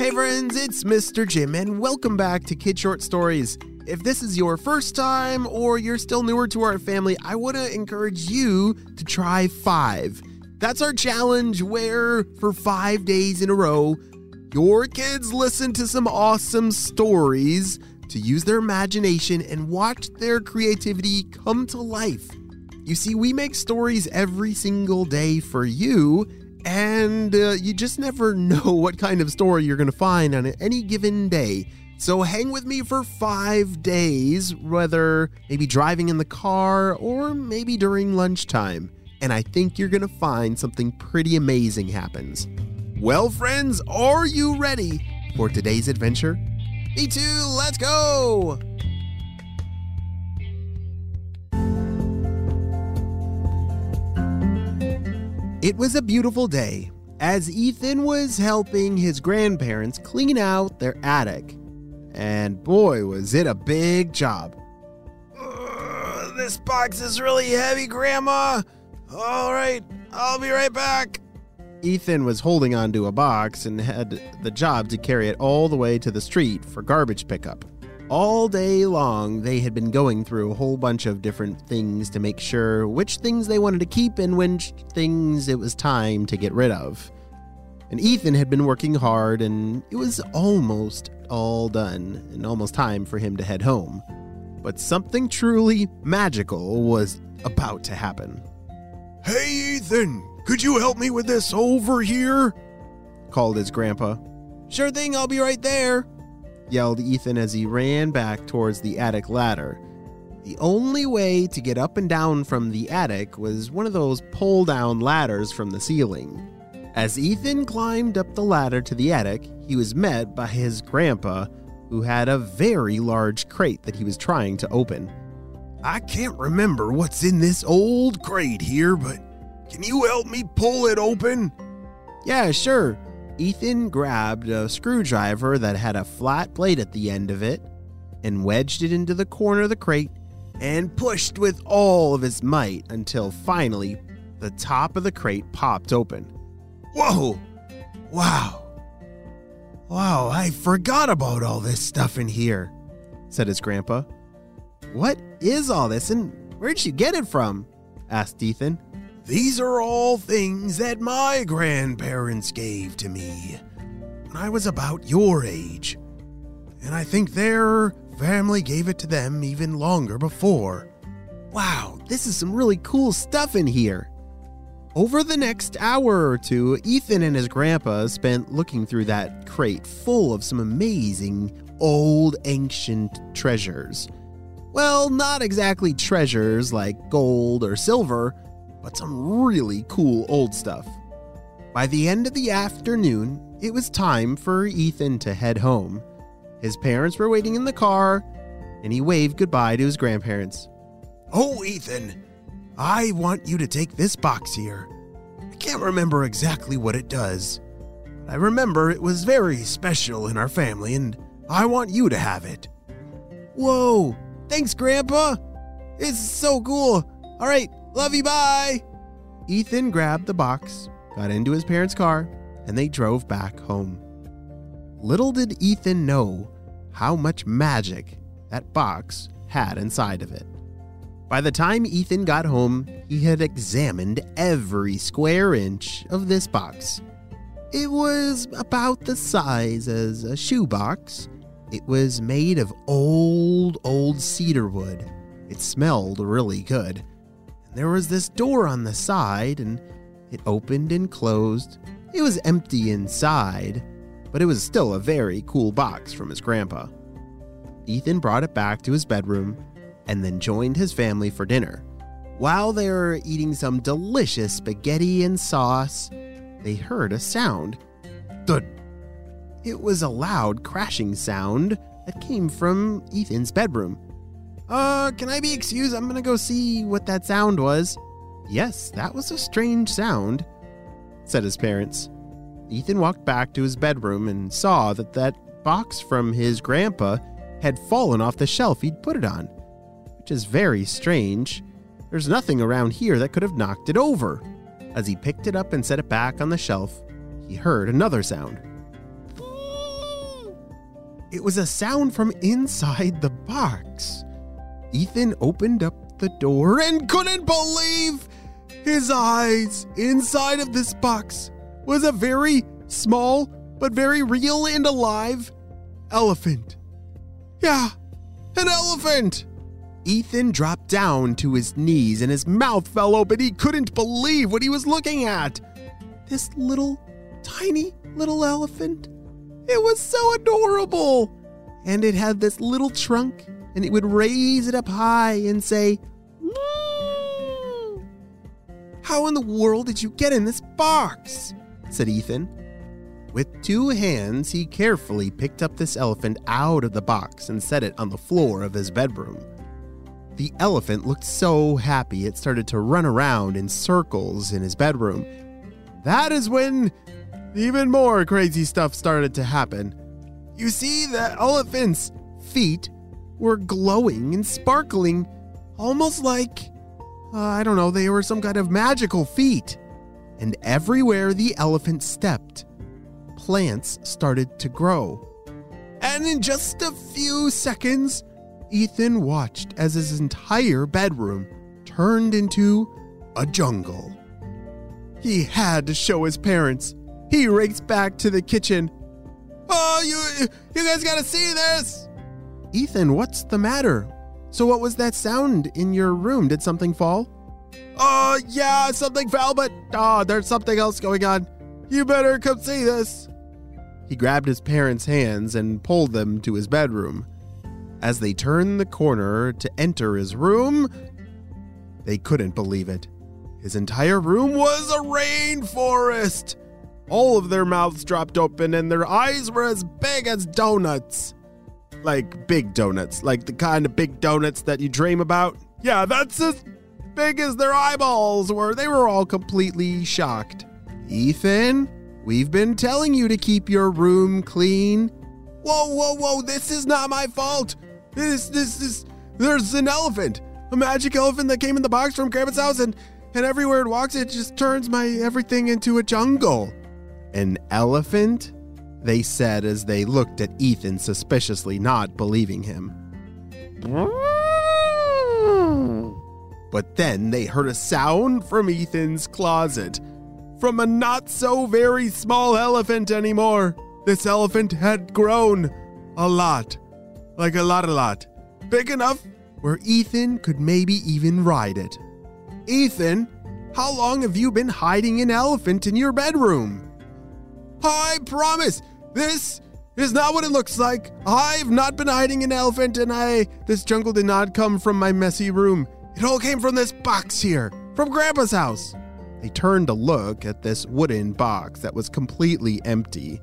Hey friends, it's Mr. Jim, and welcome back to Kid Short Stories. If this is your first time or you're still newer to our family, I want to encourage you to try five. That's our challenge where, for five days in a row, your kids listen to some awesome stories to use their imagination and watch their creativity come to life. You see, we make stories every single day for you and uh, you just never know what kind of story you're going to find on any given day. So hang with me for five days, whether maybe driving in the car or maybe during lunchtime. And I think you're going to find something pretty amazing happens. Well, friends, are you ready for today's adventure? Me too, let's go! It was a beautiful day as Ethan was helping his grandparents clean out their attic. And boy, was it a big job. This box is really heavy, Grandma. All right, I'll be right back. Ethan was holding onto a box and had the job to carry it all the way to the street for garbage pickup. All day long, they had been going through a whole bunch of different things to make sure which things they wanted to keep and which things it was time to get rid of. And Ethan had been working hard, and it was almost all done and almost time for him to head home. But something truly magical was about to happen. Hey, Ethan, could you help me with this over here? called his grandpa. Sure thing, I'll be right there yelled Ethan as he ran back towards the attic ladder. The only way to get up and down from the attic was one of those pull down ladders from the ceiling. As Ethan climbed up the ladder to the attic, he was met by his grandpa, who had a very large crate that he was trying to open. I can't remember what's in this old crate here, but can you help me pull it open? Yeah, sure, Ethan grabbed a screwdriver that had a flat blade at the end of it and wedged it into the corner of the crate and pushed with all of his might until finally the top of the crate popped open. Whoa! Wow! Wow, I forgot about all this stuff in here, said his grandpa. What is all this and where'd you get it from? asked Ethan. These are all things that my grandparents gave to me when I was about your age. And I think their family gave it to them even longer before. Wow, this is some really cool stuff in here. Over the next hour or two, Ethan and his grandpa spent looking through that crate full of some amazing old ancient treasures. Well, not exactly treasures like gold or silver but some really cool old stuff. By the end of the afternoon, it was time for Ethan to head home. His parents were waiting in the car, and he waved goodbye to his grandparents. Oh, Ethan, I want you to take this box here. I can't remember exactly what it does. I remember it was very special in our family, and I want you to have it. Whoa, thanks, Grandpa. It's so cool. All right, Love you, bye! Ethan grabbed the box, got into his parents' car, and they drove back home. Little did Ethan know how much magic that box had inside of it. By the time Ethan got home, he had examined every square inch of this box. It was about the size as a shoebox. It was made of old, old cedar wood. It smelled really good. There was this door on the side, and it opened and closed. It was empty inside, but it was still a very cool box from his grandpa. Ethan brought it back to his bedroom and then joined his family for dinner. While they were eating some delicious spaghetti and sauce, they heard a sound. Thud! It was a loud crashing sound that came from Ethan's bedroom. Uh, can I be excused? I'm gonna go see what that sound was. Yes, that was a strange sound, said his parents. Ethan walked back to his bedroom and saw that that box from his grandpa had fallen off the shelf he'd put it on, which is very strange. There's nothing around here that could have knocked it over. As he picked it up and set it back on the shelf, he heard another sound. it was a sound from inside the box. Ethan opened up the door and couldn't believe his eyes. Inside of this box was a very small but very real and alive elephant. Yeah, an elephant! Ethan dropped down to his knees and his mouth fell open. He couldn't believe what he was looking at. This little, tiny little elephant. It was so adorable. And it had this little trunk, and it would raise it up high and say, "Moo." How in the world did you get in this box? said Ethan. With two hands, he carefully picked up this elephant out of the box and set it on the floor of his bedroom. The elephant looked so happy it started to run around in circles in his bedroom. That is when even more crazy stuff started to happen. You see, the elephant's feet were glowing and sparkling, almost like, uh, I don't know, they were some kind of magical feet. And everywhere the elephant stepped, plants started to grow. And in just a few seconds, Ethan watched as his entire bedroom turned into a jungle. He had to show his parents. He raced back to the kitchen. Oh, you you guys got to see this. Ethan, what's the matter? So what was that sound in your room? Did something fall? Oh, yeah, something fell, but oh, there's something else going on. You better come see this. He grabbed his parents' hands and pulled them to his bedroom. As they turned the corner to enter his room, they couldn't believe it. His entire room was a rainforest. All of their mouths dropped open and their eyes were as big as donuts. Like big donuts, like the kind of big donuts that you dream about. Yeah, that's as big as their eyeballs were. They were all completely shocked. Ethan, we've been telling you to keep your room clean. Whoa, whoa, whoa, this is not my fault. This, this is, there's an elephant, a magic elephant that came in the box from Grandpa's house, and, and everywhere it walks, it just turns my everything into a jungle. An elephant? They said as they looked at Ethan suspiciously, not believing him. But then they heard a sound from Ethan's closet. From a not so very small elephant anymore. This elephant had grown a lot. Like a lot, a lot. Big enough where Ethan could maybe even ride it. Ethan, how long have you been hiding an elephant in your bedroom? I promise, this is not what it looks like. I've not been hiding an elephant, and I. This jungle did not come from my messy room. It all came from this box here, from Grandpa's house. They turned to look at this wooden box that was completely empty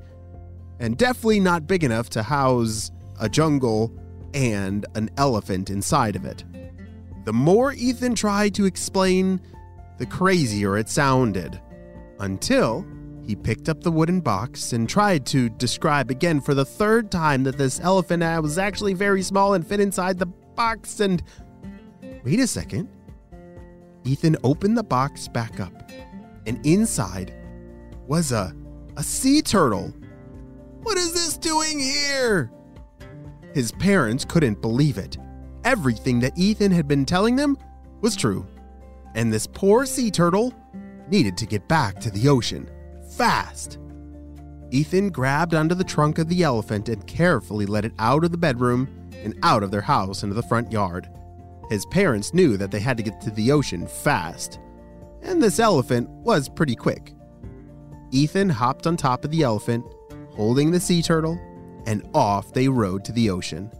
and definitely not big enough to house a jungle and an elephant inside of it. The more Ethan tried to explain, the crazier it sounded. Until he picked up the wooden box and tried to describe again for the third time that this elephant was actually very small and fit inside the box. And wait a second. Ethan opened the box back up, and inside was a, a sea turtle. What is this doing here? His parents couldn't believe it. Everything that Ethan had been telling them was true. And this poor sea turtle needed to get back to the ocean fast. Ethan grabbed onto the trunk of the elephant and carefully led it out of the bedroom and out of their house into the front yard. His parents knew that they had to get to the ocean fast, and this elephant was pretty quick. Ethan hopped on top of the elephant, holding the sea turtle, and off they rode to the ocean.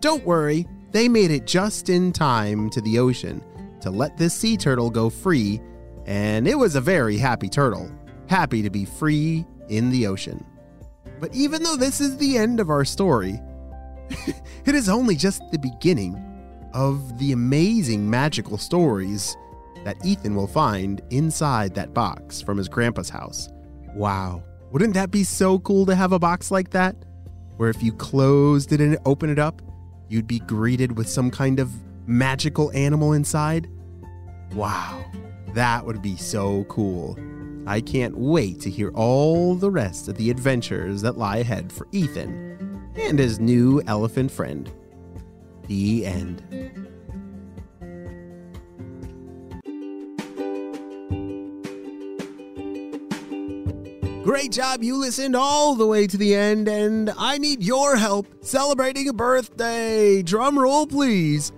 Don't worry, they made it just in time to the ocean to let this sea turtle go free, and it was a very happy turtle, happy to be free in the ocean. But even though this is the end of our story, it is only just the beginning of the amazing magical stories that Ethan will find inside that box from his grandpa's house. Wow, wouldn't that be so cool to have a box like that? Where if you closed it and opened it up, you'd be greeted with some kind of magical animal inside? Wow, that would be so cool. I can't wait to hear all the rest of the adventures that lie ahead for Ethan and his new elephant friend. The end. Great job. You listened all the way to the end, and I need your help celebrating a birthday. Drum roll, please.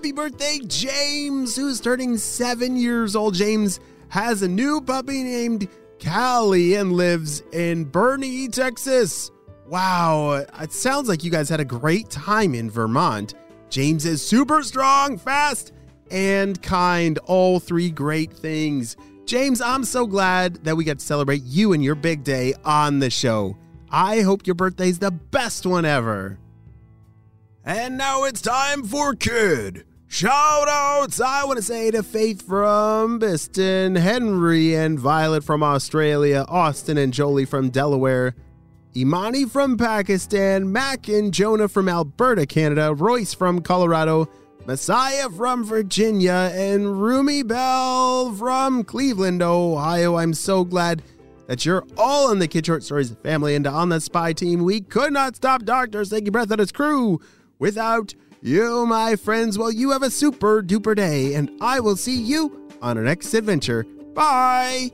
Happy birthday, James, who's turning seven years old. James has a new puppy named Callie and lives in Boerne, Texas. Wow, it sounds like you guys had a great time in Vermont. James is super strong, fast, and kind. All three great things. James, I'm so glad that we get to celebrate you and your big day on the show. I hope your birthday's the best one ever. And now it's time for Kid Shout outs! I want to say to Faith from Biston, Henry and Violet from Australia, Austin and Jolie from Delaware, Imani from Pakistan, Mac and Jonah from Alberta, Canada, Royce from Colorado, Messiah from Virginia, and Rumi Bell from Cleveland, Ohio. I'm so glad that you're all in the Kid Short Stories family and on the spy team. We could not stop Dr. Stinky Breath and his crew without you, my friends. Well, you have a super duper day, and I will see you on our next adventure. Bye!